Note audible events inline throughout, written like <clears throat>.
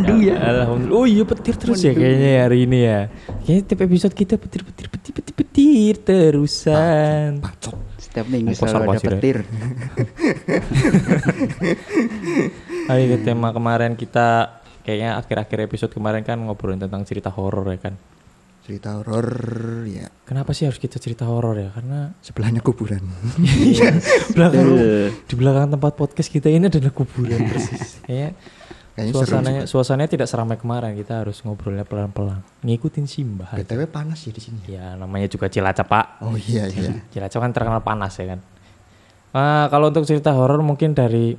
mendung ya. Alhamdulillah. Oh iya petir terus ya kayaknya ya hari ini ya. Kayaknya tiap episode kita petir petir petir petir petir terusan. Bacot. Setiap minggu selalu ada Rek? petir. <laughs> Ayo ke tema kemarin kita kayaknya akhir-akhir episode kemarin kan ngobrolin tentang cerita horor ya kan. Cerita horor ya Kenapa sih harus kita cerita horor ya? Karena sebelahnya kuburan. <laughs> Iya, <laughs> belakang Eh. di belakang tempat podcast kita ini adalah kuburan persis. Kayaknya Kayaknya seru suasananya sih. suasananya tidak seramai kemarin. Kita harus ngobrolnya pelan-pelan, ngikutin Simbah. aja. BTW panas ya di sini. Ya namanya juga Cilacap Pak. Oh iya iya. Cilacap kan terkenal panas ya kan. Ah, kalau untuk cerita horor mungkin dari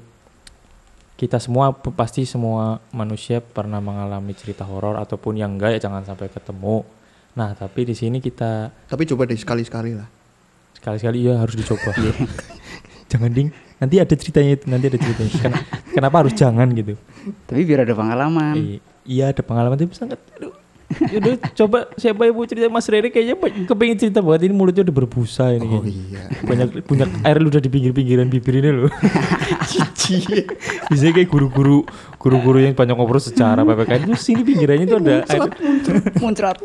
kita semua pasti semua manusia pernah mengalami cerita horor ataupun yang enggak ya jangan sampai ketemu. Nah tapi di sini kita Tapi coba deh sekali-sekali lah. sekali-sekali ya harus dicoba. <laughs> jangan ding. Nanti ada ceritanya itu, nanti ada ceritanya. <laughs> Ken- kenapa harus jangan gitu? Tapi biar ada pengalaman. I- iya ada pengalaman tapi sangat. Aduh. Yaudah, coba siapa yang mau cerita Mas Rere kayaknya kepengen cerita banget ini mulutnya udah berbusa ini. Oh iya. banyak banyak air lu udah di pinggir-pinggiran bibir ini loh. <laughs> Cici. Biasanya kayak guru-guru guru-guru yang banyak ngobrol secara PPKN itu sini pinggirannya itu ada air. Muncrat.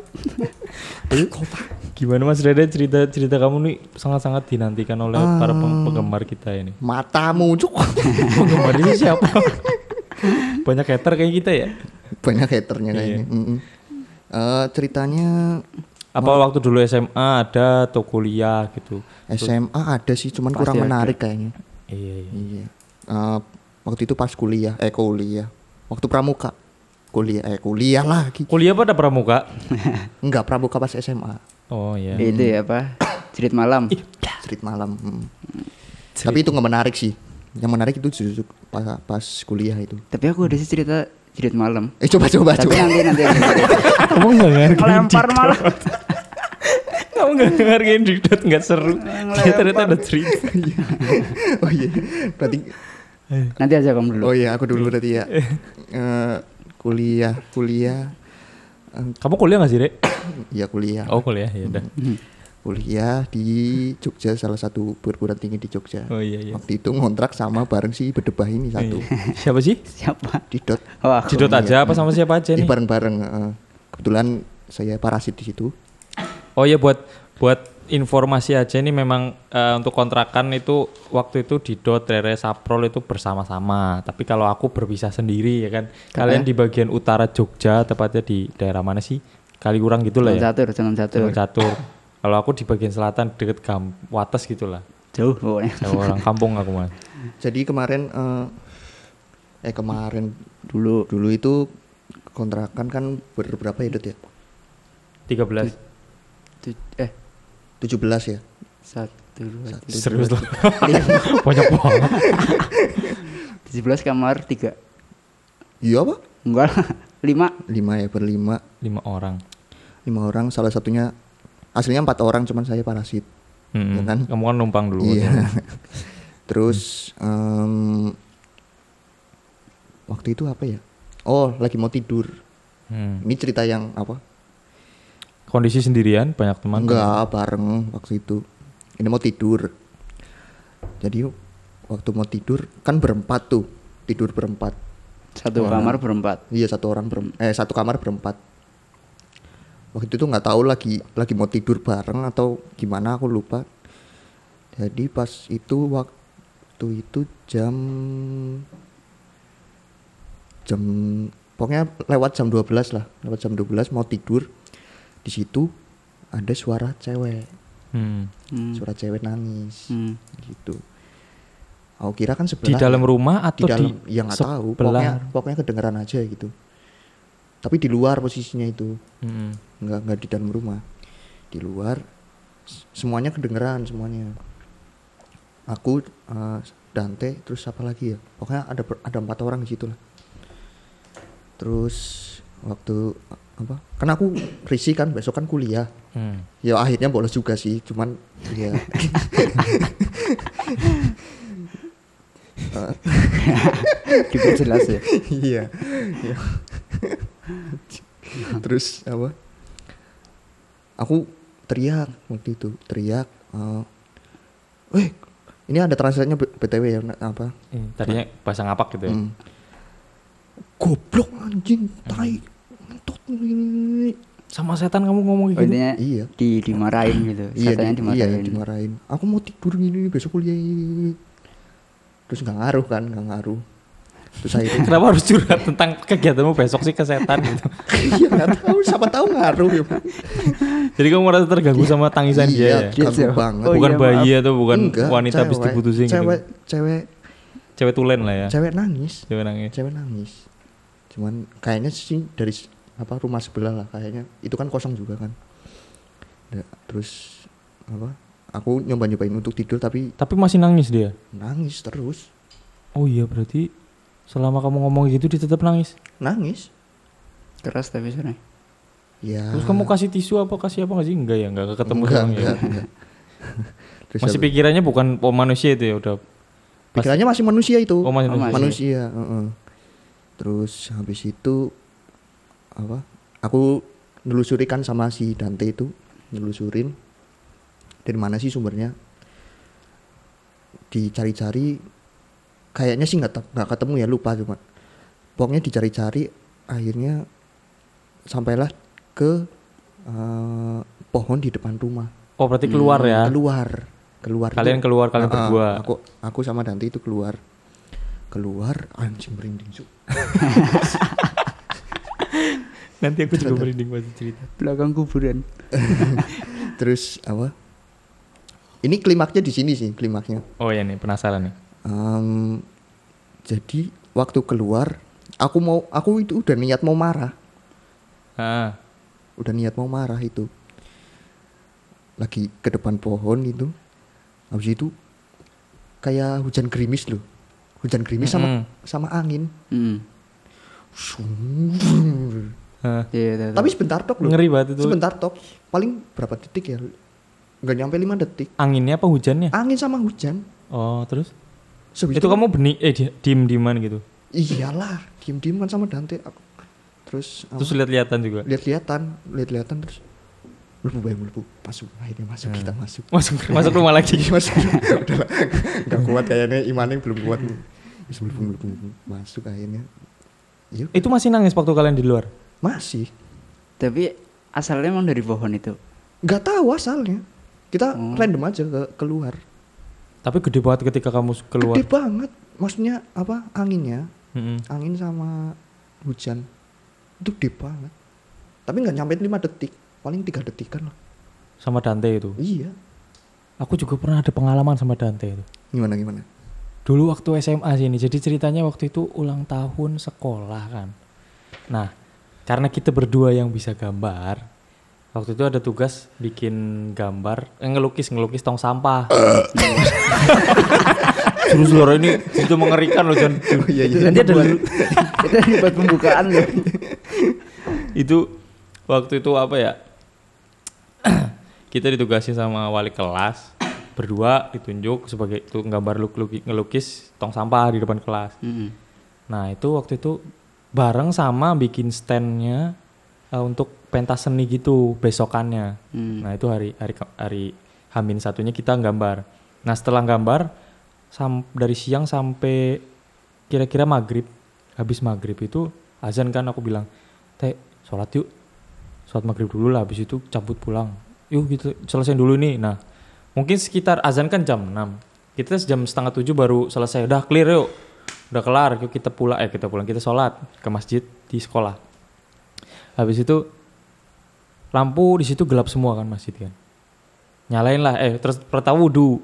Gimana Mas Rede cerita cerita kamu nih sangat-sangat dinantikan oleh para peng- penggemar kita ini. Matamu cuk. <laughs> Penggemar ini siapa? banyak hater kayak kita ya. Banyak haternya Iya. kayaknya. Mm-mm. Eh, ceritanya Apa waktu dulu SMA ada atau kuliah gitu? SMA ada sih, cuman Pasti kurang ada. menarik kayaknya. Iya, iya. Iya. Eh, waktu itu pas kuliah, eh kuliah. Waktu pramuka. Kuliah, eh kuliah lagi. Kuliah pada pramuka? Enggak, pramuka pas SMA. Oh iya. Itu ya apa? Cerit malam. Street malam. mm. Tapi itu nggak menarik sih. Yang menarik itu justru pas, pas kuliah itu. Tapi aku ada sih cerita cerit malam. Eh coba coba Tapi coba. nanti nanti. <laughs> Kamu nggak ngargain Lempar malah. <laughs> Kamu nggak ngargain Dikdot nggak seru. Dia ternyata ada cerita. <laughs> oh iya. Berarti Nanti aja kamu dulu. oh iya aku dulu berarti ya. Eh, kuliah, kuliah. Kamu kuliah nggak sih, Dek? Ya kuliah. Oh kuliah ya udah. Kuliah di Jogja salah satu perguruan tinggi di Jogja. Oh iya iya. Waktu itu ngontrak sama bareng si bedebah ini satu. Iya. <laughs> Siapa sih? Siapa? Di dot. Oh, aku. Cidot aja apa sama siapa aja nih? Bareng-bareng. eh. kebetulan saya parasit di situ. Oh iya buat buat informasi aja ini memang eh, untuk kontrakan itu waktu itu di Dot Rere Saprol itu bersama-sama. Tapi kalau aku berpisah sendiri ya kan. Kalian di bagian utara Jogja tepatnya di daerah mana sih? Kaliurang gitu lah Jalan ya. catur, jalan catur. Jalan Catur. Kalau aku di bagian selatan deket Gam Wates gitu lah. Jauh pokoknya. Jawa orang kampung aku mah. Jadi kemarin eh, eh kemarin Dulu dulu itu kontrakan kan berberapa ya ya? 13. tu- eh 17 ya. satu dua tiga, Serius loh. <laughs> Banyak banget. 17 kamar tiga Iya apa? enggak lah, lima Lima ya berlima. Lima orang. Lima orang salah satunya aslinya empat orang cuman saya parasit. Hmm, Ya kan? Kamu kan numpang dulu. Iya. <laughs> Terus em, waktu itu apa ya? Oh lagi mau tidur. Hmm. Ini cerita yang apa? Kondisi sendirian, banyak teman. Enggak bareng waktu itu. Ini mau tidur. Jadi waktu mau tidur kan berempat tuh tidur berempat. Satu kamar berempat Iya satu orang berem eh satu kamar berempat. Waktu itu nggak tahu lagi lagi mau tidur bareng atau gimana aku lupa. Jadi pas itu waktu itu jam jam pokoknya lewat jam 12 lah, lewat jam 12 mau tidur. Di situ ada suara cewek, Hmm. Hmm. suara cewek nangis Hmm. gitu. Aku kira kan Di sebelah dalam rumah di atau dalam di ya nggak tahu. Pokoknya pokoknya kedengeran aja gitu. Tapi di luar posisinya itu. Hmm. nggak nggak di dalam rumah. Di luar semuanya kedengeran semuanya. Aku eh, Dante terus apa lagi ya? Pokoknya ada ada empat orang di situ lah. Terus waktu apa? Kan aku risih kan besok kan kuliah. Hmm. ya akhirnya bolos juga sih cuman ya <laughs> <laughs> diperjelas ya iya iya. terus apa aku teriak waktu itu teriak eh "Weh, ini ada translate-nya btw ya apa Hmm, Tadinya bahasa ngapak gitu ya. Hmm. goblok anjing tai ngentot Sama setan kamu ngomong Oh, gitu. intinya Iya. di dimarahin gitu. iya Setannya di- iya dimarahin. dimarahin aku mau tidur gini besok kuliah terus nggak ngaruh kan nggak ngaruh terus akhirnya Kenapa harus curhat tentang kegiatanmu besok sih ke setan gitu? <laughs> iya nggak tahu siapa tahu ngaruh ya Jadi kamu merasa terganggu sama tangisan dia ya? iya Iya, banget Oh, bukan iya, bayi atau bukan Enggak, wanita habis cewek. diputusin cewek gitu. cewek Cewek tulen lah ya. cewek nangis Cewek nangis. cewek nangis cuman kayaknya sih dari apa rumah sebelah lah kayaknya itu kan kosong juga kan terus apa aku nyoba nyobain untuk tidur tapi Tapi masih nangis dia. nangis terus Oh iya berarti selama kamu ngomong gitu dia tetap nangis. nangis Keras tapi sebenarnya. ya Terus kamu kasih tisu apa kasih apa nggak sih? Enggak ya, enggak ketemu enggak, sama ya. enggak, enggak. Terus <laughs> Masih habis- pikirannya bukan oh, manusia itu ya udah. pikirannya masih manusia itu Oh, masih Oh, manusia. manusia heeh. terus habis itu apa aku nelusuri kan sama si Dante itu nelusurin dari mana sih sumbernya dicari-cari kayaknya sih nggak nggak ketemu ya lupa cuma pokoknya dicari-cari akhirnya sampailah ke eh, pohon di depan rumah Oh berarti keluar ya. keluar keluar Kalian itu- keluar, kalian ah, berdua. aku aku sama Dante itu keluar keluar anjing merinding Su. <laughs> Nanti aku juga merinding pas cerita. Belakang kuburan. <laughs> terus apa ini klimaknya di sini sih klimaknya. Oh ya nih penasaran nih. Em, jadi waktu keluar aku mau aku itu udah niat mau marah. Ah, udah niat mau marah itu. Lagi ke depan pohon itu habis itu kayak hujan gerimis loh. Hujan gerimis sama Mm-mm. sama angin. Hmm. ah. Iya, tapi sebentar tok loh. Ngeri banget itu. sebentar tok. Paling berapa detik ya nggak nyampe lima detik Anginnya apa hujannya? angin sama hujan Oh terus? Habis itu kamu benih eh di- diem dieman gitu. iyalah diem diem kan sama Dante aku terus Terus lihat-lihatan juga. lihat lihatan lihat lihatan terus melebu bayang melebu masuk akhirnya masuk kita masuk Masuk masuk rumah lagi. <laughs> masuk udah lah nggak kuat kayaknya imannya belum kuat melebu melebu. masuk akhirnya Yuk, Itu masih nangis waktu kalian di luar. masih Tapi asalnya emang dari pohon itu. nggak tahu asalnya kita Hmm. random aja ke keluar Tapi gede banget ketika kamu keluar. gede banget maksudnya apa anginnya Mm-mm. angin sama hujan itu gede banget tapi nggak nyampe lima detik paling tiga detikan lah Sama Dante itu. iya Aku juga pernah ada pengalaman sama Dante itu. gimana gimana Dulu waktu SMA sini. Jadi ceritanya waktu itu ulang tahun sekolah kan. Nah, karena kita berdua yang bisa gambar, waktu itu ada tugas bikin gambar, eh, ngelukis ngelukis tong sampah. <coughs> Terus suara ini itu mengerikan loh Jan. oh iya Itu iya Nanti ada <laughs> itu buat pembukaan loh. itu waktu itu apa ya <coughs> kita ditugasin sama wali kelas berdua ditunjuk sebagai itu gambar luk luk- ngelukis tong sampah di depan kelas Mm-mm. nah itu waktu itu bareng sama bikin standnya eh, untuk pentas seni gitu besokannya. Hmm. nah itu hari hari hari hamin satunya kita gambar. Nah setelah gambar sam- dari siang sampai kira-kira maghrib habis maghrib itu azan kan aku bilang teh sholat yuk. Sholat maghrib dulu lah habis itu cabut pulang. Yuk gitu selesai dulu nih. Nah mungkin sekitar azan kan jam 6 kita jam setengah tujuh baru selesai. Udah clear yuk. Udah kelar yuk kita pulang eh kita pulang kita sholat ke masjid di sekolah. Habis itu lampu di situ gelap semua kan masjid kan? Nyalain lah eh terus pertama wudhu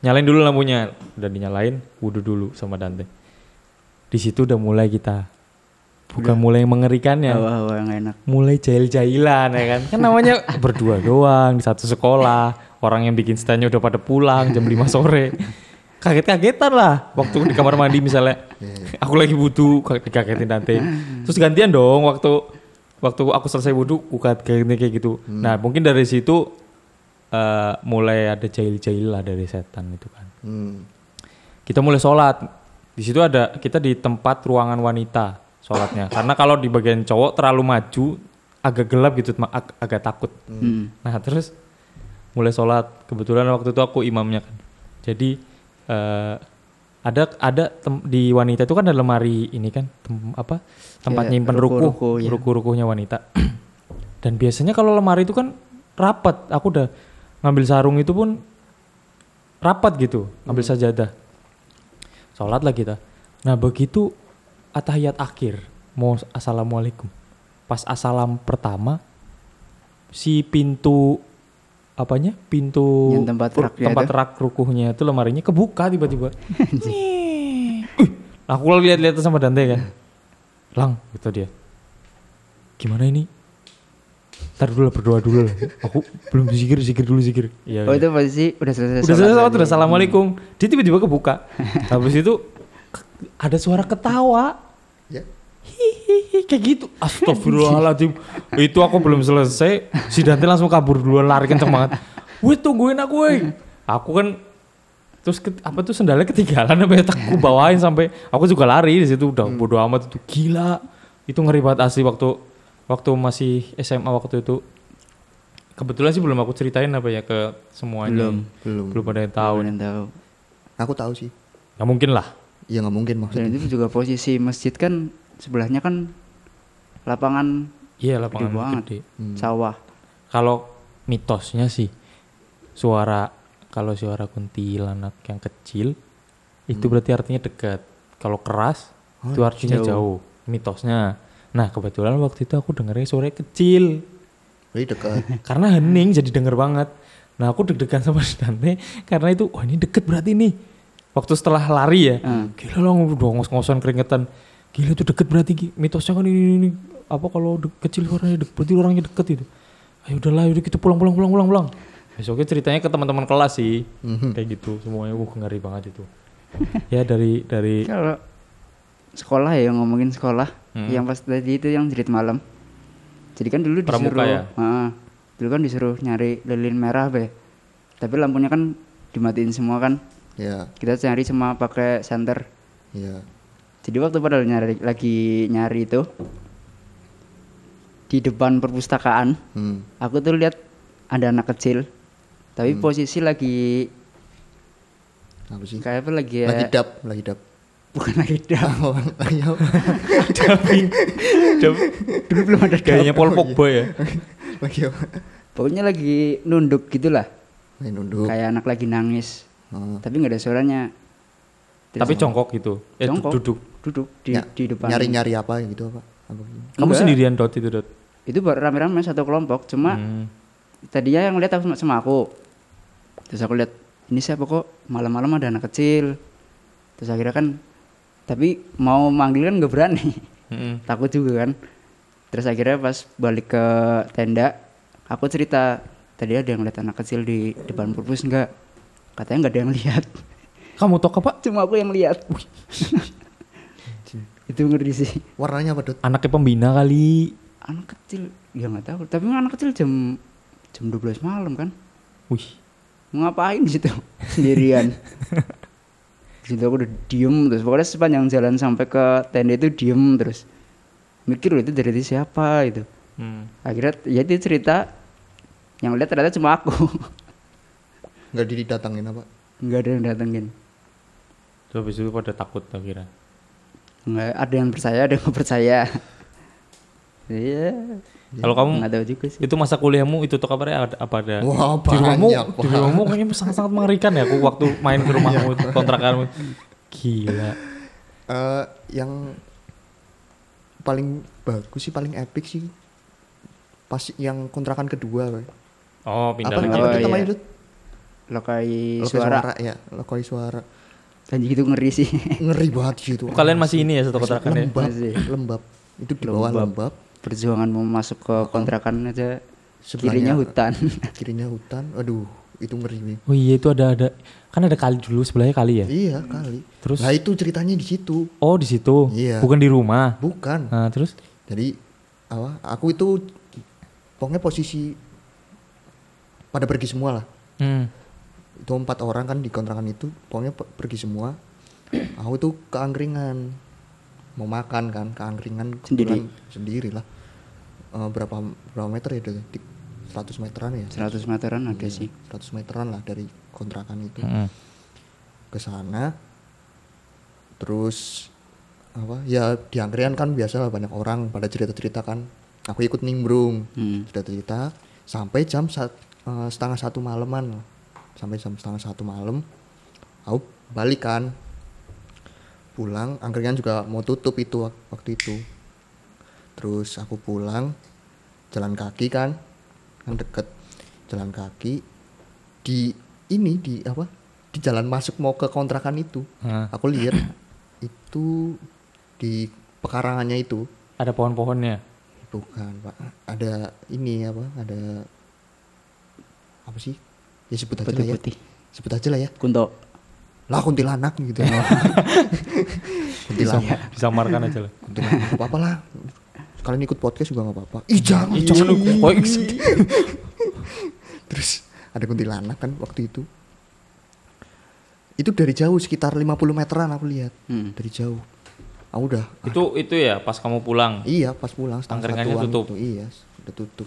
nyalain dulu lampunya. Udah dinyalain wudhu dulu sama Dante. Di situ udah mulai kita bukan mulai mengerikannya Hawa-hawa yang enak. mulai jahil-jahilan ya kan? Kan namanya <laughs> berdua doang di satu sekolah. Orang yang bikin standnya udah pada pulang jam 5 sore. Kaget-kagetan lah waktu di kamar mandi misalnya. Aku lagi butuh kaget-kagetin Dante. Terus gantian dong waktu waktu aku selesai wudhu aku kaget kayak gitu. Nah mungkin dari situ eh, mulai ada jahil-jahil lah dari setan itu kan. Hmm. kita mulai sholat. Di situ ada kita di tempat ruangan wanita sholatnya. Karena kalau di bagian cowok terlalu maju agak gelap gitu ag- ag- agak takut. Mm. nah terus mulai sholat. Kebetulan waktu itu aku imamnya kan. Jadi eh, ada ada tem- di wanita itu kan ada lemari ini kan tem- apa tempat Iya, nyimpen ruku ruku-ruku, ya. ruku-rukunya wanita. <clears throat> Dan biasanya kalau lemari itu kan rapat aku udah ngambil sarung itu pun rapat gitu ngambil sajadah. Sholat lah kita nah begitu atahiyat akhir mau assalamualaikum. Pas assalam pertama si pintu apanya pintu Yang tempat per- raknya tempat itu? rak rukuhnya itu lemarinya kebuka tiba-tiba aku lihat-lihat sama Dante kan lang gitu dia gimana ini Ntar dulu lah berdoa dulu lah. Aku belum zikir, zikir dulu zikir. Iya. Oh iya. itu posisi udah selesai Udah selesai sholat, tadi. udah assalamualaikum. Dia tiba-tiba kebuka. <laughs> Habis itu ada suara ketawa. Hihihi, kayak gitu. Astagfirullahaladzim. itu aku belum selesai. Si Dante langsung kabur duluan lari kenceng banget. Wih tungguin aku weh. Aku kan terus ke- apa tuh sendalnya ketinggalan apa ya aku bawain sampai aku juga lari di situ udah bodo amat itu gila itu ngeri banget asli waktu waktu masih SMA waktu itu kebetulan sih belum aku ceritain apa ya ke semuanya Belum. Belum. belum ada yang tahu Belum ada yang tahu. Aku tahu sih. nggak mungkin lah Ya nggak mungkin Dan maksudnya. itu juga posisi masjid kan sebelahnya kan lapangan iya gede lapangan banget, gede Hmm. sawah. kalau mitosnya sih suara kalau suara kuntilanak yang kecil itu berarti artinya dekat kalau keras Oh, itu artinya jauh. jauh. mitosnya nah kebetulan waktu itu aku dengernya suaranya kecil Jadi dekat. <laughs> karena hening jadi denger banget nah aku deg-degan sama si <laughs> Dante karena itu wah ini deket berarti nih waktu setelah lari ya Hmm. gila udah ngos-ngosan keringetan gila itu deket berarti Ki. mitosnya kan ini, ini, ini. apa kalau de- kecil suaranya deket berarti orangnya deket itu ayo udahlah udah kita pulang pulang pulang pulang pulang besoknya ceritanya ke teman-teman kelas sih Mhm. kayak gitu semuanya wah ngeri banget itu <laughs> ya dari dari Kalau sekolah ya ngomongin sekolah, Hmm. yang pas tadi itu yang jerit malam. Jadi kan dulu Pramuka disuruh, ya? Heeh. dulu kan disuruh nyari lilin merah be. Tapi lampunya kan dimatiin semua kan. Ya, Kita cari cuma pakai senter. ya. Jadi waktu pada nyari lagi nyari itu di depan perpustakaan, Hmm. aku tuh lihat ada anak kecil. Tapi Hmm. posisi lagi Apa sih? kayak apa lagi ya? Lagi dap, lagi dap. Bukan lagi dap. <laughs> Oh, lagi apa? <laughs> Dulu belum ada kayaknya Paul Pogba ya <laughs> lagi apa? Pokoknya lagi nunduk gitulah. Lagi nunduk. Kayak anak lagi nangis. Oh. Tapi nggak ada suaranya. Terus tapi jongkok gitu eh Jongkok. duduk duduk di, Ya, di depan. Nyari-nyari apa gitu apa? Apa gitu? kamu Enggak. sendirian dot itu dot Itu baru rame-rame satu kelompok. Cuma Hmm. tadinya yang lihat sama, sama aku. Terus aku lihat ini siapa kok malam-malam ada anak kecil. Terus akhirnya kan tapi mau manggil kan nggak berani. Mm-mm. <laughs> Takut juga kan. Terus akhirnya pas balik ke tenda, aku cerita tadi ada yang lihat anak kecil di depan purpus enggak? Katanya nggak ada yang lihat. kamu tok apa <laughs> Cuma aku yang lihat. Itu ngeri sih. Warnanya apa, Dot? anaknya pembina kali Anak kecil, ya nggak tahu. Tapi anak kecil jam jam 12 malam kan. wih Mau ngapain di situ <laughs> sendirian? di situ aku udah diem terus pokoknya sepanjang jalan sampai ke tenda itu diem terus mikir loh itu dari siapa itu hmm. akhirnya ya dia cerita yang lihat ternyata cuma aku Enggak didatangin apa? nggak ada yang datengin Terus habis itu pada takut tak kira nggak ada yang percaya ada yang nggak percaya. <laughs> Iya. Kalau kamu nggak tahu juga sih. itu masa kuliahmu itu tok apa ada apa ada? Wah, di rumahmu banyak, di rumahmu kayaknya sangat sangat mengerikan ya aku waktu main ke rumahmu <laughs> kontrakanmu. Gila. Eh, yang paling bagus sih, paling epic sih. Pas yang kontrakan kedua, oh pindah Apa, lagi. apa Oh, tuh iya. Dut? lokai Lokai suara ya, lokai suara. Dan gitu ngeri sih Ngeri banget sih itu. kalian masih ini ya satu kontrakan ya lembab, Masih. lembab. Itu di bawah lembab. perjuangan mau masuk ke kontrakan aja Sebelahnya- kirinya hutan <laughs> Kirinya hutan. Aduh, itu ngeri nih. oh iya itu ada ada kan ada kali dulu sebelahnya kali ya Iya, kali. Terus? Nah, itu ceritanya di situ. oh di situ Iya. bukan di rumah Bukan. nah terus Jadi apa? Aku itu pokoknya posisi pada pergi semua lah. hmm. Itu empat orang kan di kontrakan itu, pokoknya pe- pergi semua. Aku tuh keangkringan, mau makan kan, keangkringan Sendiri? sendiri lah. Eh, berapa berapa meter ya? Di- 100 meteran ya? 100 meteran ada Iya, sih 100 meteran lah dari kontrakan itu Mm-mm. ke sana. terus apa ya di angkringan kan biasa lah banyak orang pada cerita cerita kan aku ikut nimbrung Hmm. cerita cerita sampai jam sat- eh, setengah satu malaman sampai jam setengah satu malam aku balik kan. Pulang angkringan juga mau tutup itu wak- waktu itu. Terus aku pulang jalan kaki kan kan deket. Jalan kaki di ini di apa di jalan masuk mau ke kontrakan itu. Hah. aku lihat itu di pekarangannya itu. Ada pohon-pohonnya. bukan pak. Ada ini apa ada apa sih ya sebut aja lah ya Putih-putih. sebut aja lah ya Kunto. lah kuntilanak gitu <laughs> kuntilanak Disamarkan aja lah. kuntilanak nggak apa-apa lah kalian ikut podcast juga nggak apa-apa ih jangan Ih, jangan <laughs> terus ada kuntilanak kan waktu itu itu dari jauh sekitar 50 meteran aku lihat Hmm. dari jauh aku udah Itu itu ya pas kamu pulang. Iya pas pulang setengah satuan tutup. itu, iya udah tutup.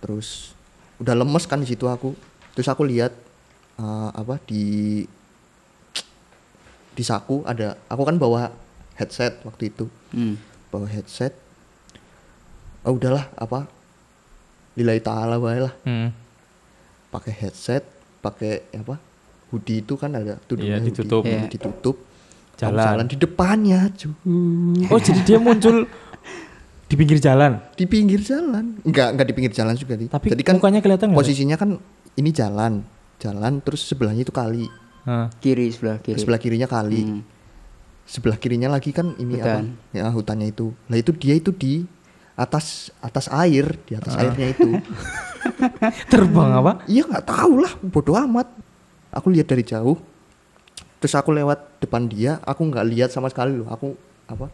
Terus udah lemes kan di situ aku. Terus aku lihat eh, apa di di saku ada aku kan bawa headset waktu itu Hmm. bawa headset oh udahlah apa lillahi ta'ala wae lah Hmm. pakai headset pakai apa hoodie itu kan ada Iya, hoodie, ditutup. hoodie Iya. ditutup Aku Jalan. jalan di depannya cuy Oh, jadi dia muncul di pinggir jalan. di pinggir jalan enggak enggak di pinggir jalan juga nih Tapi jadi kan mukanya kelihatan posisinya kan ini jalan. Jalan terus sebelahnya itu kali. Hah. Kiri sebelah kiri. sebelah kirinya kali. Hmm. sebelah kirinya lagi kan ini Hutan. apa ya hutannya itu. Lah itu dia itu di atas atas air di atas airnya itu. <laughs> Terbang apa? iya nggak tahu lah. Bodoh amat. Aku lihat dari jauh. Terus aku lewat depan dia. Aku nggak lihat sama sekali loh. Aku apa?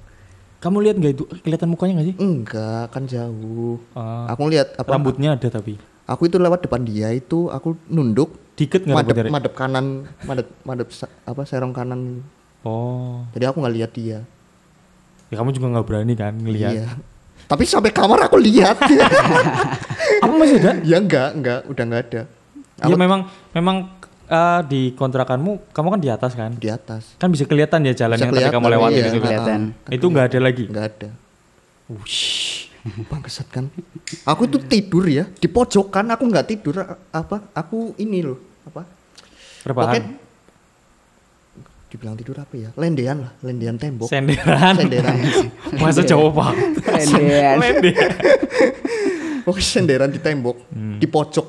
Kamu lihat nggak itu? Kelihatan mukanya nggak sih? enggak kan jauh. Ah, aku lihat apa? Rambutnya ada tapi aku itu lewat depan dia itu aku nunduk dikit nggak madep madep kanan madep madep apa serong kanan Oh, jadi aku nggak lihat dia ya kamu juga nggak berani kan ngelihat? iya tapi sampai kamar aku lihat <laughs> Apa masih ada? ya enggak enggak udah enggak ada Ya aku memang memang eh, di kontrakanmu kamu kan di atas kan? di atas Kan bisa kelihatan ya jalan Bisa yang tadi kamu lewatin iya. itu. kan? kelihatan. Itu nggak ada lagi. enggak ada Wush. Bangsat kan aku tuh tidur ya di pojokan aku nggak tidur apa aku ini loh apa Rebahan. Dibilang tidur apa ya lendean lah lendean tembok Senderan. senderan <laughs> Masa Jawa Pak. Lendean. Lendean. Pokoknya senderan di tembok Hmm. di pojok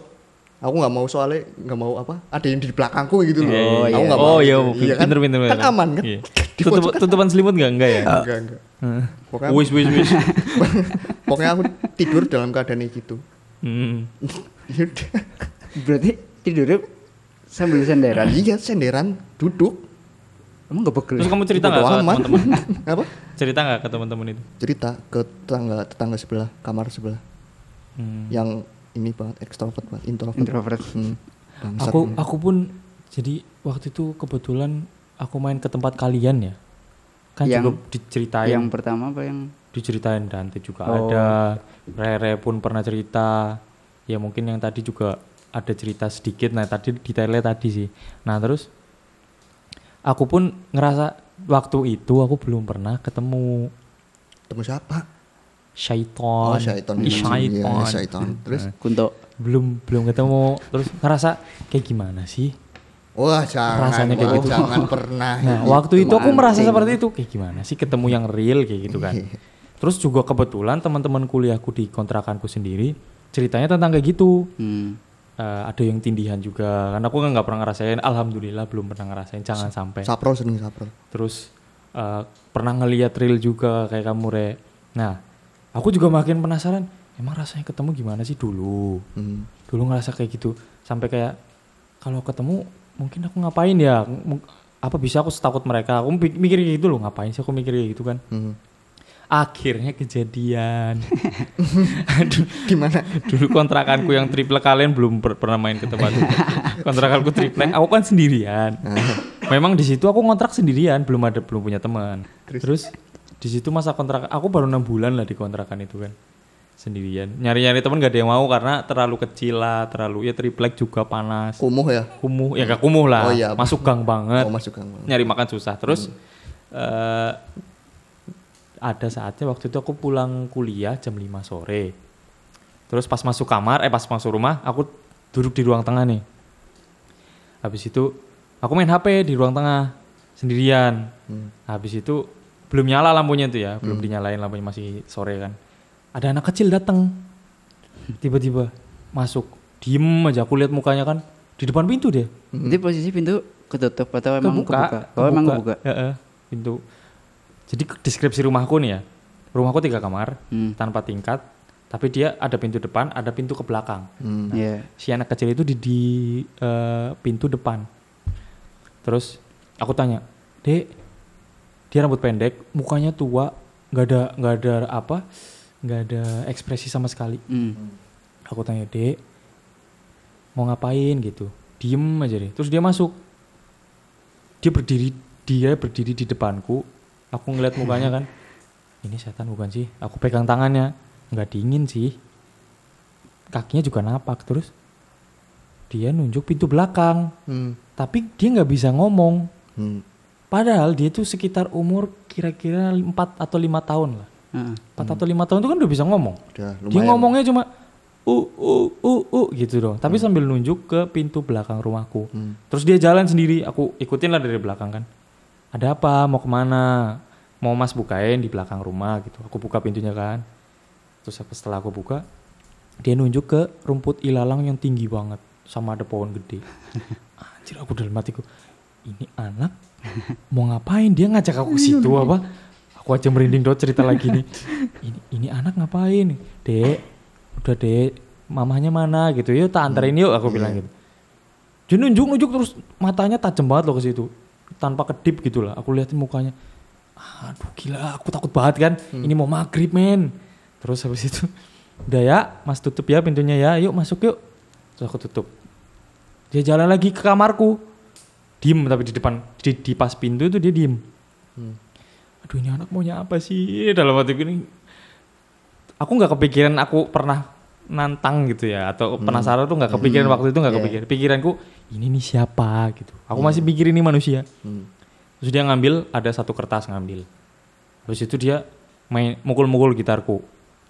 aku nggak mau soalnya nggak mau apa ada yang di belakangku gitu loh Iya, iya, aku iya. nggak Oh mau iya, gitu. pinter pinter pinter. kan aman kan Iya. <laughs> di Tutup, kan tutupan selimut nggak enggak ya? enggak enggak Heeh. pokoknya Wis wis wis. <laughs> pokoknya aku tidur dalam keadaan kayak gitu Hmm. <laughs> Berarti tidurnya sambil senderan. iya senderan duduk Emang gak pegel? Terus kamu cerita nggak ke teman-teman? <laughs> apa Cerita nggak ke teman-teman itu? cerita ke tetangga tetangga sebelah kamar sebelah Hmm. yang ini banget ekstrovert banget introvert Introvert. Hmm. Bangsat. Aku aku pun jadi waktu itu kebetulan aku main ke tempat kalian ya. Kan Yang- juga diceritain Yang pertama apa yang diceritain Dante juga Oh. ada Rere pun pernah cerita ya mungkin yang tadi juga ada cerita sedikit nah tadi detailnya tadi sih nah terus aku pun ngerasa waktu itu aku belum pernah ketemu ketemu siapa syaiton oh syaiton Ih, Iya, syaiton. syaiton terus Kunto? belum belum ketemu terus ngerasa kayak gimana sih wah jangan Rasanya kayak wah, gitu. jangan pernah Nah, gitu. waktu itu aku merasa seperti itu. Kayak gimana sih ketemu yang real kayak gitu kan. <laughs> Terus juga kebetulan teman-teman kuliahku di kontrakanku sendiri ceritanya tentang kayak gitu. Hmm. Eh, ada yang tindihan juga. Karena aku kan nggak pernah ngerasain. Alhamdulillah belum pernah ngerasain. Jangan sampai. saprol sering saprol Terus eh, pernah ngeliat real juga kayak kamu re. Nah, aku juga makin penasaran. Emang rasanya ketemu gimana sih dulu? Hmm. Dulu ngerasa kayak gitu. Sampai kayak kalau ketemu mungkin aku ngapain ya? M- Apa bisa aku setakut mereka? Aku mik- mikir gitu loh. Ngapain sih aku mikir gitu kan? Hmm. Akhirnya kejadian. <laughs> Aduh, gimana? Dulu kontrakanku yang triple kalian belum per- pernah main ke tempat itu. kontrakanku triple. Aku kan sendirian. Memang di situ aku kontrak sendirian belum ada belum punya teman. Terus, di situ masa kontrak aku baru enam bulan lah di kontrakan itu kan. Sendirian. Nyari nyari teman gak ada yang mau karena terlalu kecil lah terlalu ya triplek juga panas. Kumuh ya? Kumuh ya gak kumuh lah. Oh iya. masuk gang banget. Oh masuk gang nyari makan susah. Terus eh ada saatnya waktu itu aku pulang kuliah jam 5 sore. Terus pas masuk kamar, eh pas masuk rumah, aku duduk di ruang tengah nih. Habis itu aku main HP di ruang tengah sendirian. Hmm. Habis itu belum nyala lampunya tuh ya, belum dinyalain lampunya masih sore kan. Ada anak kecil datang. <laughs> Tiba-tiba masuk, diem aja aku lihat mukanya kan di depan pintu dia. Jadi posisi pintu ketutup atau emang kebuka? Kebuka, Oh emang kebuka. kebuka. Heeh, pintu. Jadi deskripsi rumahku nih ya. Rumahku tiga kamar Hmm. tanpa tingkat, tapi dia ada pintu depan, ada pintu ke belakang. Hmm. Iya. Si anak kecil itu di, di eh, pintu depan. Terus aku tanya, dek, dia rambut pendek, mukanya tua, nggak ada nggak ada apa, nggak ada ekspresi sama sekali. Hmm. Aku tanya, dek, mau ngapain gitu? Diem aja deh. Terus dia masuk. Dia berdiri, dia berdiri di depanku. Aku ngeliat mukanya kan. Ini setan bukan sih? Aku pegang tangannya. Nggak dingin sih. Kakinya juga napak. Terus dia nunjuk pintu belakang. Hmm. Tapi dia nggak bisa ngomong. Hmm. Padahal dia tuh sekitar umur kira-kira 4 atau lima tahun lah. Heeh. 4 atau lima tahun itu kan udah bisa ngomong. Udah Dia ngomongnya cuma uh uh uh uh gitu dong. Tapi sambil nunjuk ke pintu belakang rumahku. Hmm. Terus dia jalan sendiri. Aku ikutin lah dari belakang kan. Ada apa? Mau ke mana? Mau mas bukain di belakang rumah gitu. Aku buka pintunya kan. Terus setelah aku buka, dia nunjuk ke rumput ilalang yang tinggi banget. Sama ada pohon gede. <laughs> Anjir aku dalam hatiku. Ini anak mau ngapain? Dia ngajak aku ke situ apa? Aku aja merinding dot cerita lagi nih. <laughs> Ini, ini anak ngapain? Dek, udah dek, mamanya mana gitu. Yuk tak anterin yuk aku bilang gitu. Dia nunjuk-nunjuk terus matanya tajam banget loh ke situ. Tanpa kedip gitu lah. Aku liatin mukanya. Aduh gila, aku takut banget kan. Ini mau maghrib men. Terus habis itu, <laughs> udah ya, mas tutup ya pintunya ya. Yuk masuk yuk. Terus aku tutup. Dia jalan lagi ke kamarku. Diem tapi di depan, di, di pas pintu itu dia diem. Hmm. Aduh ini anak maunya apa sih dalam hati ini. Aku nggak kepikiran aku pernah nantang gitu ya atau penasaran tuh nggak kepikiran waktu itu nggak Iya. kepikiran. Pikiranku ini nih siapa gitu. Aku masih pikir ini manusia. Hmm. Terus dia ngambil ada satu kertas ngambil. Terus itu dia main mukul-mukul gitarku.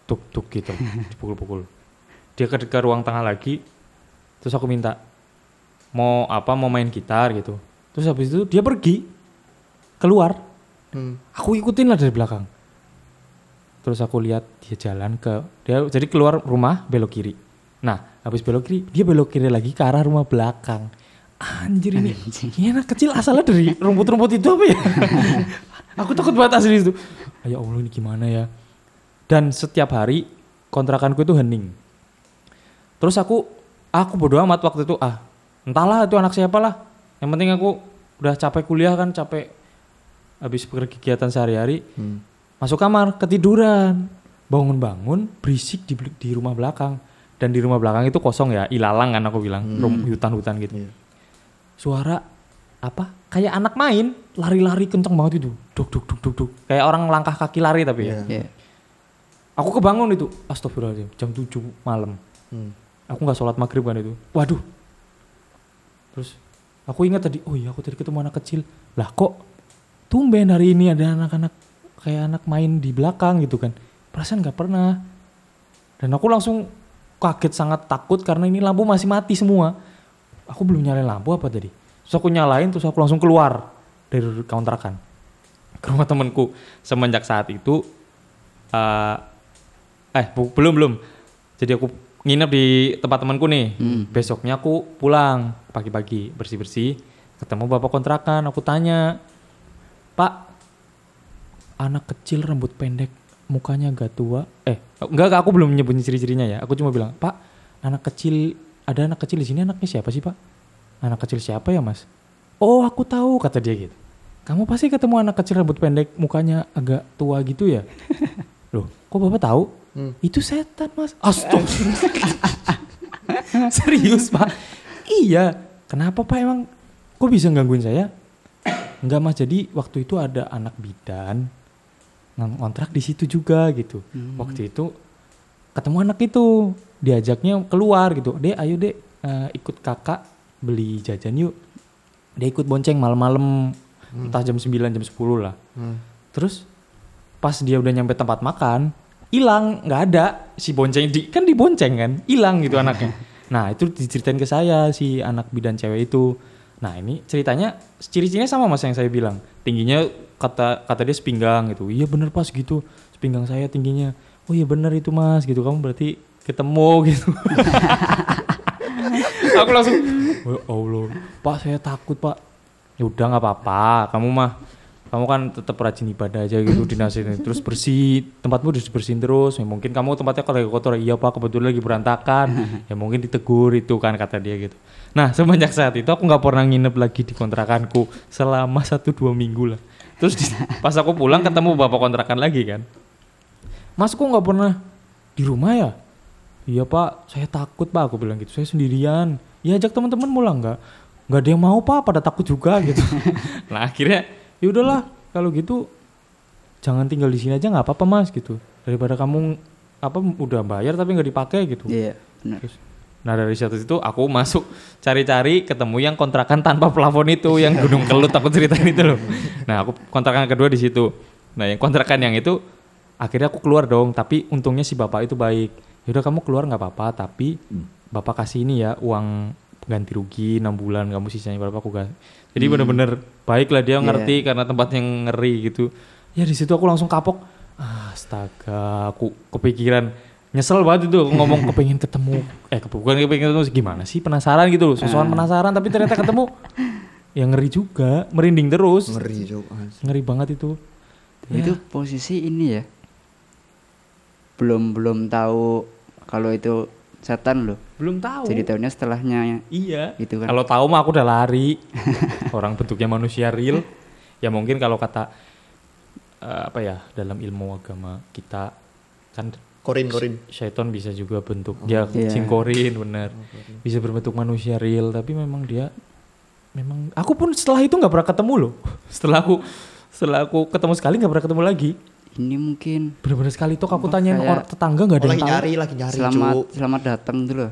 Tuk tuk gitu. <laughs> Dipukul-pukul. Dia ke, ke ruang tengah lagi. Terus aku minta mau apa mau main gitar gitu. Terus habis itu dia pergi keluar. Hmm. Aku ikutin lah dari belakang. Terus aku lihat dia jalan ke dia jadi keluar rumah belok kiri. Nah, habis belok kiri, dia belok kiri lagi ke arah rumah belakang. Anjir ini, ini anak kecil asalnya dari rumput-rumput itu apa ya? <laughs> aku takut banget asli itu. Ya Allah ini gimana ya? Dan setiap hari kontrakanku itu hening. Terus aku aku bodo amat waktu itu ah entahlah itu anak siapa lah. Yang penting aku udah capek kuliah kan capek habis kegiatan sehari-hari Hmm. masuk kamar ketiduran bangun-bangun berisik di, di rumah belakang dan di rumah belakang itu kosong ya ilalang kan aku bilang rum- hutan-hutan gitu Iya. Suara apa? Kayak anak main lari-lari kenceng banget itu. Duk duk duk duk duk. Kayak orang langkah kaki lari tapi ya. Iya. Iya. aku kebangun itu. Astagfirullahaladzim jam 7 malam. Hmm. aku nggak sholat maghrib kan itu. Waduh. Terus aku ingat tadi oh iya aku tadi ketemu anak kecil. Lah kok tumben hari ini ada anak-anak kayak anak main di belakang gitu kan? Perasaan nggak pernah. Dan aku langsung kaget sangat takut karena ini lampu masih mati semua aku belum nyalain lampu apa tadi? Terus aku nyalain terus aku langsung keluar dari kontrakan ke rumah temanku. Semenjak saat itu eh eh bu- belum belum. Jadi aku nginep di tempat temanku nih. Besoknya aku pulang pagi-pagi bersih-bersih. Ketemu bapak kontrakan aku tanya pak anak kecil rambut pendek mukanya agak tua? Eh enggak enggak, aku belum nyebutin ciri-cirinya ya. Aku cuma bilang pak anak kecil ada anak kecil di sini anaknya siapa sih pak? Anak kecil siapa ya mas? Oh aku tahu kata dia gitu. Kamu pasti ketemu anak kecil rambut pendek mukanya agak tua gitu ya? <laughs> Loh kok bapak tahu? Hmm. itu setan mas. Astaga. <laughs> Serius pak? Iya. Kenapa pak? Emang kok bisa gangguin saya? Enggak mas. Jadi waktu itu ada anak bidan ng- ngontrak di situ juga gitu. Waktu itu ketemu anak itu diajaknya keluar gitu dek ayo dek eh, ikut kakak beli jajan yuk dia ikut bonceng malam-malam entah jam 9 jam 10 lah. Hmm. Terus pas dia udah nyampe tempat makan, hilang, nggak ada si bonceng di kan dibonceng kan, hilang gitu anaknya. <laughs> Nah itu diceritain ke saya si anak bidan cewek itu. Nah ini ceritanya ciri-cirinya sama mas yang saya bilang, tingginya kata kata dia sepinggang gitu. Iya bener pas gitu, sepinggang saya tingginya. Oh iya bener itu mas gitu, kamu berarti ketemu gitu. <laughs> Aku langsung, oh Allah, pak saya takut pak. Ya udah nggak apa-apa, kamu mah kamu kan tetap rajin ibadah aja gitu <laughs> dinasihatin terus bersih tempatmu harus bersihin terus. Ya mungkin kamu tempatnya kalau lagi kotor iya pak kebetulan lagi berantakan. <laughs> Ya mungkin ditegur itu kan kata dia gitu. Nah semenjak saat itu aku nggak pernah nginep lagi di kontrakanku selama satu dua minggu lah. Terus di- pas aku pulang ketemu bapak kontrakan lagi kan. Mas kok nggak pernah di rumah ya iya pak. Saya takut pak. Aku bilang gitu. Saya sendirian. Ya ajak teman-teman pulang nggak? Nggak ada yang mau pak. Pada takut juga <laughs> gitu. Nah akhirnya ya udahlah. Kalau gitu jangan tinggal di sini aja. Nggak apa-apa mas gitu. Daripada kamu apa udah bayar tapi nggak dipakai gitu. Iya, benar. Terus, nah dari satu itu aku masuk cari-cari ketemu yang kontrakan tanpa plafon itu yang gunung kelut. Aku ceritain itu loh. Nah aku kontrakan kedua di situ. Nah yang kontrakan yang itu akhirnya aku keluar dong. Tapi untungnya si bapak itu baik yaudah kamu keluar nggak apa-apa tapi bapak kasih ini ya uang ganti rugi enam bulan kamu sisanya berapa aku ganti jadi bener-bener baik lah dia Iya. ngerti karena tempatnya ngeri gitu. Ya di situ aku langsung kapok. Astaga aku kepikiran nyesel banget itu aku <laughs> ngomong kepengen ketemu. Eh ke- bukan kepengen ketemu gimana sih penasaran gitu loh sosokan penasaran tapi ternyata ketemu. Ya ngeri juga merinding terus. Ngeri Cuk. ngeri banget itu. Itu posisi ini ya. Belum belum tahu kalau itu setan loh. belum tahu. Jadi tahunya setelahnya. Iya. Gitu kan. kalau tahu mah aku udah lari. <laughs> Orang bentuknya manusia real. Ya mungkin kalau kata eh, apa ya dalam ilmu agama kita kan Korin korin. syaiton bisa juga bentuk ya Iya. korin bener. Bisa berbentuk manusia real tapi memang dia memang aku pun setelah itu nggak pernah ketemu loh. <laughs> Setelah aku setelah aku ketemu sekali nggak pernah ketemu lagi Ini mungkin bener-bener sekali tuh aku tanyain kayak- orang tetangga nggak ada yang lagi tahu nyari lagi nyari selamat Cuk. selamat datang tuh loh.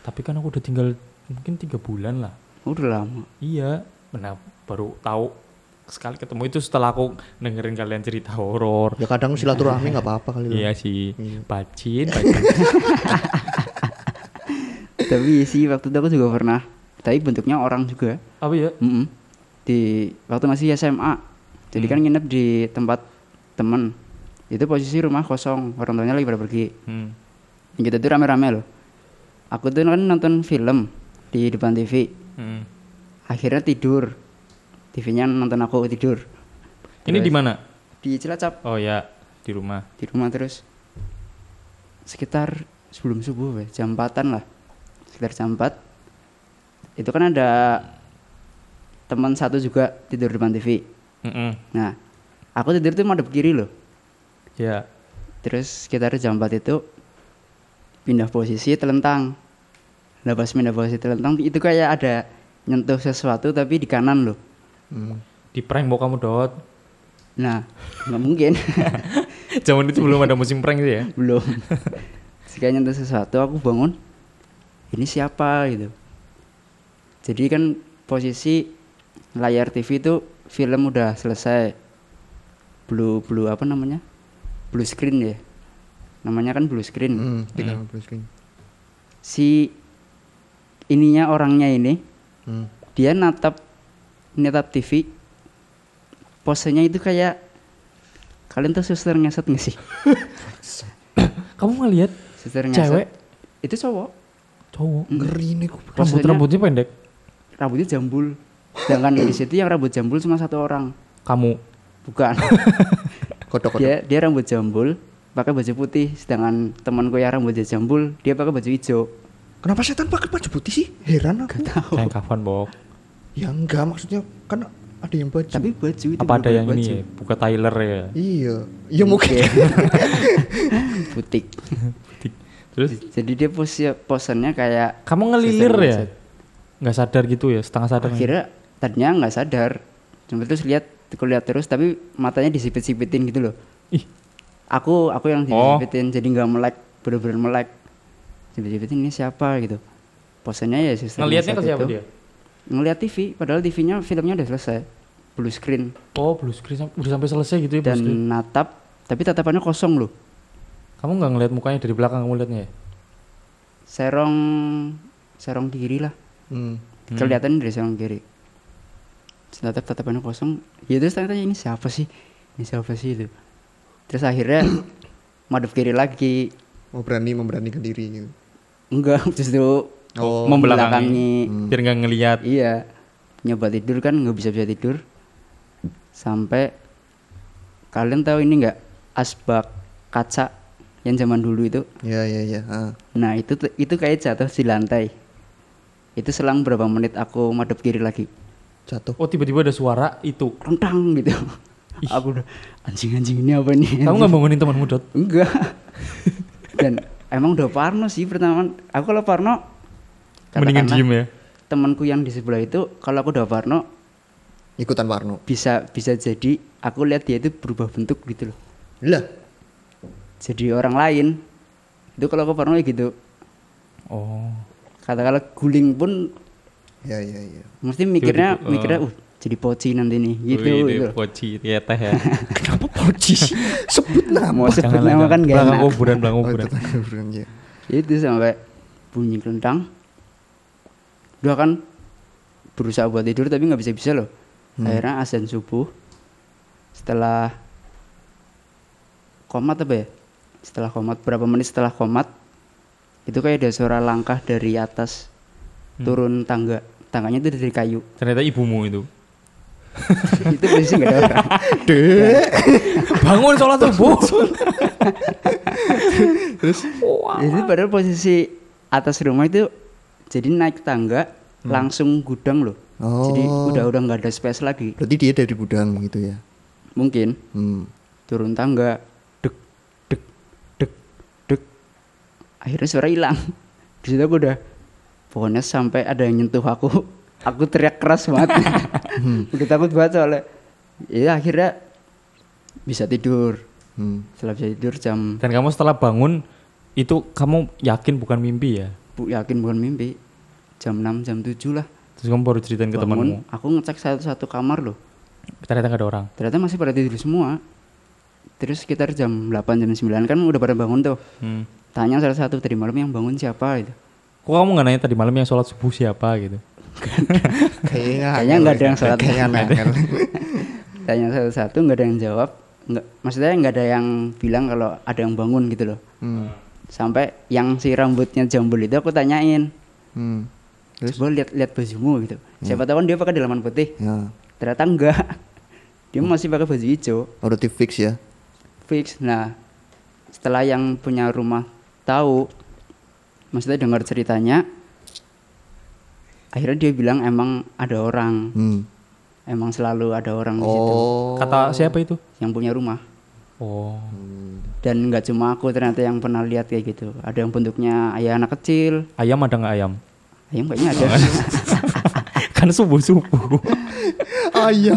tapi kan aku udah tinggal mungkin tiga bulan lah Udah lama. iya benar baru tahu sekali ketemu itu setelah aku dengerin kalian cerita horor Ya kadang silaturahmi nggak apa-apa kali loh. iya sih Iya. bacin <laughs> bacin Tapi sih waktu itu aku juga pernah. Tapi bentuknya orang juga. apa ya Mm-mm. Di waktu masih SMA. Jadi kan nginep di tempat temen. Itu posisi rumah kosong, orang tuanya lagi pada pergi. hmm. Gitu tuh rame-rame loh. Aku tuh kan nonton film di depan TV. Hmm. Akhirnya tidur. TV-nya nonton aku tidur. ini di mana Di Cilacap, oh ya di rumah di rumah terus. Sekitar sebelum subuh ya, jam 4 lah. Sekitar jam 4. Itu kan ada teman satu juga tidur depan TV. Mm-mm. Nah, aku tidur tuh madep kiri loh. ya Terus sekitar jam 4 itu pindah posisi telentang. Nah pas pindah posisi telentang itu kayak ada nyentuh sesuatu tapi di kanan loh. Hmm. di prank bok kamu dot Nah, nggak mungkin. <laughs> zaman itu belum ada musim prank sih ya Belum. Jika nyentuh sesuatu aku bangun. Ini siapa gitu. Jadi kan posisi layar TV itu film udah selesai. Blue blue apa namanya? Blue screen ya. Namanya kan blue screen. Hmm, tinggal blue screen. si ininya orangnya ini Hmm. dia natap natap TV posenya itu kayak kalian tuh suster ngeset nggak sih? <laughs> Kamu ngeliat suster ngeset cewek? Itu cowok. Cowok? Ngeri nih rambut Posenya- rambutnya pendek? rambutnya jambul. Sedangkan di situ yang rambut jambul cuma satu orang. Kamu bukan. <laughs> Kodok kodok. dia dia rambut jambul pakai baju putih. Sedangkan temanku yang rambutnya jambul dia pakai baju hijau. Kenapa setan pakai baju putih sih? Heran aku. kayak kapan bok Ya enggak maksudnya kan ada yang baju. tapi baju itu apa ada yang ini baju. ya? Buka Tyler ya? Iya. Iya mungkin. <laughs> butik. Terus? Jadi dia pose posennya kayak kamu ngelilir ya? nggak sadar gitu ya? Setengah sadar akhirnya tadinya nggak sadar. Cuma terus lihat aku lihat terus tapi matanya disipit-sipitin gitu loh ih aku aku yang Oh. disipit-sipitin jadi nggak melek bener-bener melek disipit-sipitin ini siapa gitu posenya ya suster ngelihatnya ke siapa itu. dia ngelihat TV padahal TV-nya filmnya udah selesai blue screen Oh, blue screen udah sampai selesai gitu ya blue dan screen. natap tapi tatapannya kosong loh Kamu nggak ngeliat mukanya dari belakang kamu liatnya ya? serong serong kiri lah Hmm. Hmm. kelihatan dari serong kiri tatap tatapannya kosong. Ya terus tanya ini siapa sih? Ini siapa sih? Itu terus akhirnya <coughs> madep kiri lagi. Oh berani memberanikan diri gitu. enggak <laughs> justru Oh, membelakangi. Hmm. Biar nggak ngeliat. iya. Nyoba tidur kan nggak bisa bisa tidur. Sampai kalian tahu ini nggak? Asbak kaca yang zaman dulu itu? Ya ya ya. Ah. nah itu itu kayak jatuh di lantai. Itu selang berapa menit aku madep kiri lagi Jatuh. Oh, tiba-tiba ada suara itu. rentang gitu aku udah anjing anjing ini apa nih Kamu nggak bangunin temanmu, Dot? enggak dan emang udah parno sih pertama aku kalau parno Mendingan diem ya. temanku yang di sebelah itu kalau aku udah parno Ikutan Warno. bisa bisa jadi aku lihat dia itu berubah bentuk gitu loh Lah. jadi orang lain itu kalau aku parno ya gitu Oh. katakanlah guling pun Ya ya ya. mesti mikirnya Tiba-tiba, mikirnya oh. uh jadi poci nanti nih gitu Wih, gitu poci, ya teh ya. <laughs> Kenapa poci? Sebut nama. mau sebut nama kan gak Belakang enak kuburan, belakang Oh, kuburan. ya. itu sampai bunyi kelentang udah kan berusaha buat tidur tapi nggak bisa bisa loh Hmm. akhirnya azan subuh setelah komat apa ya setelah komat berapa menit setelah komat itu kayak ada suara langkah dari atas Hmm. turun tangga tangganya itu dari kayu Ternyata ibumu itu. <laughs> itu posisi nggak ada orang Dek. Bangun sholat subuh. <laughs> Terus itu padahal posisi atas rumah itu jadi naik tangga langsung gudang loh jadi Oh. udah udah nggak ada space lagi berarti dia dari gudang gitu ya. mungkin Hmm. turun tangga dek dek dek dek akhirnya suara hilang <laughs> di situ aku udah pokoknya sampai ada yang nyentuh aku <laughs> aku teriak keras banget <laughs> udah takut banget soalnya ya akhirnya bisa tidur Hmm. setelah bisa tidur jam Dan kamu setelah bangun itu kamu yakin bukan mimpi ya? bu yakin bukan mimpi jam 6 jam 7 lah Terus kamu baru ceritain ke temanmu. aku ngecek satu-satu kamar loh Ternyata nggak ada orang. ternyata masih pada tidur semua terus sekitar jam 8 jam 9 kan udah pada bangun tuh Hmm. tanya salah satu tadi malam yang bangun siapa itu Kok kamu nggak nanya tadi malam yang sholat subuh siapa gitu? Kayaknya Kayaknya nggak ada yang sholat. Kayaknya tanya <laughs> satu-satu nggak ada yang jawab nggak maksudnya nggak ada yang bilang kalau ada yang bangun gitu loh Hmm. sampai yang si rambutnya jambul itu aku tanyain Hmm. Terus? coba lihat lihat bajumu gitu siapa tahu kan dia pakai dalaman putih Ya. ternyata enggak <laughs> dia masih pakai baju hijau Oh, Berarti fix ya. fix nah setelah yang punya rumah tahu maksudnya dengar ceritanya akhirnya dia bilang emang ada orang Hmm. emang selalu ada orang di situ Oh. Kata siapa itu? yang punya rumah Oh. dan nggak cuma aku ternyata yang pernah lihat kayak gitu ada yang bentuknya ayah anak kecil Ayam ada nggak ayam? ayam kayaknya ada <laughs> kan subuh subuh. Ayam.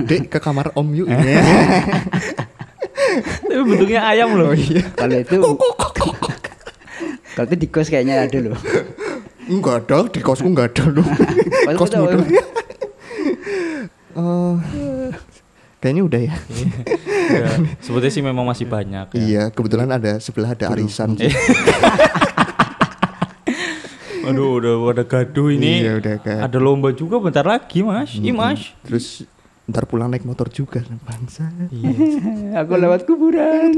Dek ke kamar Om yuk. <laughs> Tapi bentuknya ayam loh. kalau itu kalau itu di kos kayaknya ada loh <laughs> Enggak ada, di kosku enggak ada loh. <laughs> Kos emang. Eh, <laughs> kayaknya udah ya. ya, sebetulnya sih memang masih banyak. ya. Iya, kebetulan ada sebelah ada arisan. Aduh, udah pada gaduh ini. Iya, udah gaduh. Ada lomba juga bentar lagi, Mas. Ih, Mas. Terus ntar pulang naik motor juga bangsa. Iya. aku lewat kuburan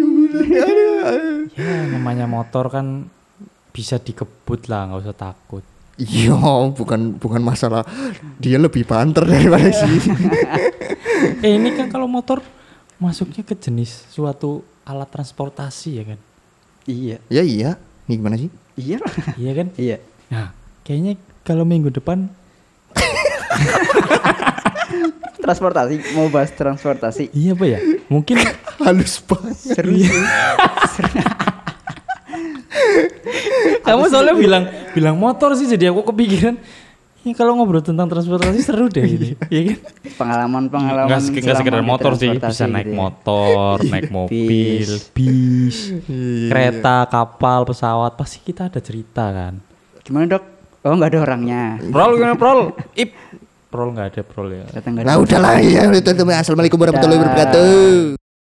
Ya, namanya motor kan bisa dikebut lah, nggak usah takut. Iya, bukan bukan masalah dia lebih banter daripada sih. <laughs> eh, ini kan kalau motor masuknya ke jenis suatu alat transportasi ya kan? iya ya iya, nih gimana sih? iya Iya kan? iya Nah, kayaknya kalau minggu depan <laughs> transportasi mau bahas transportasi iya apa ya? Mungkin <laughs> Halus banget. seru sih <laughs> kamu soalnya bilang bilang motor sih jadi aku kepikiran ya kalau ngobrol tentang transportasi seru deh gitu. <laughs> Iya kan? pengalaman pengalaman Nggak, sek- nggak sekedar motor sih, bisa naik motor, <laughs> naik mobil, bis, kereta, kapal, pesawat, pasti kita ada cerita kan. gimana dok oh nggak ada orangnya Prol gimana prol? Ip. prol nggak ada prol ya Nah udahlah ya itu assalamualaikum warahmatullahi wabarakatuh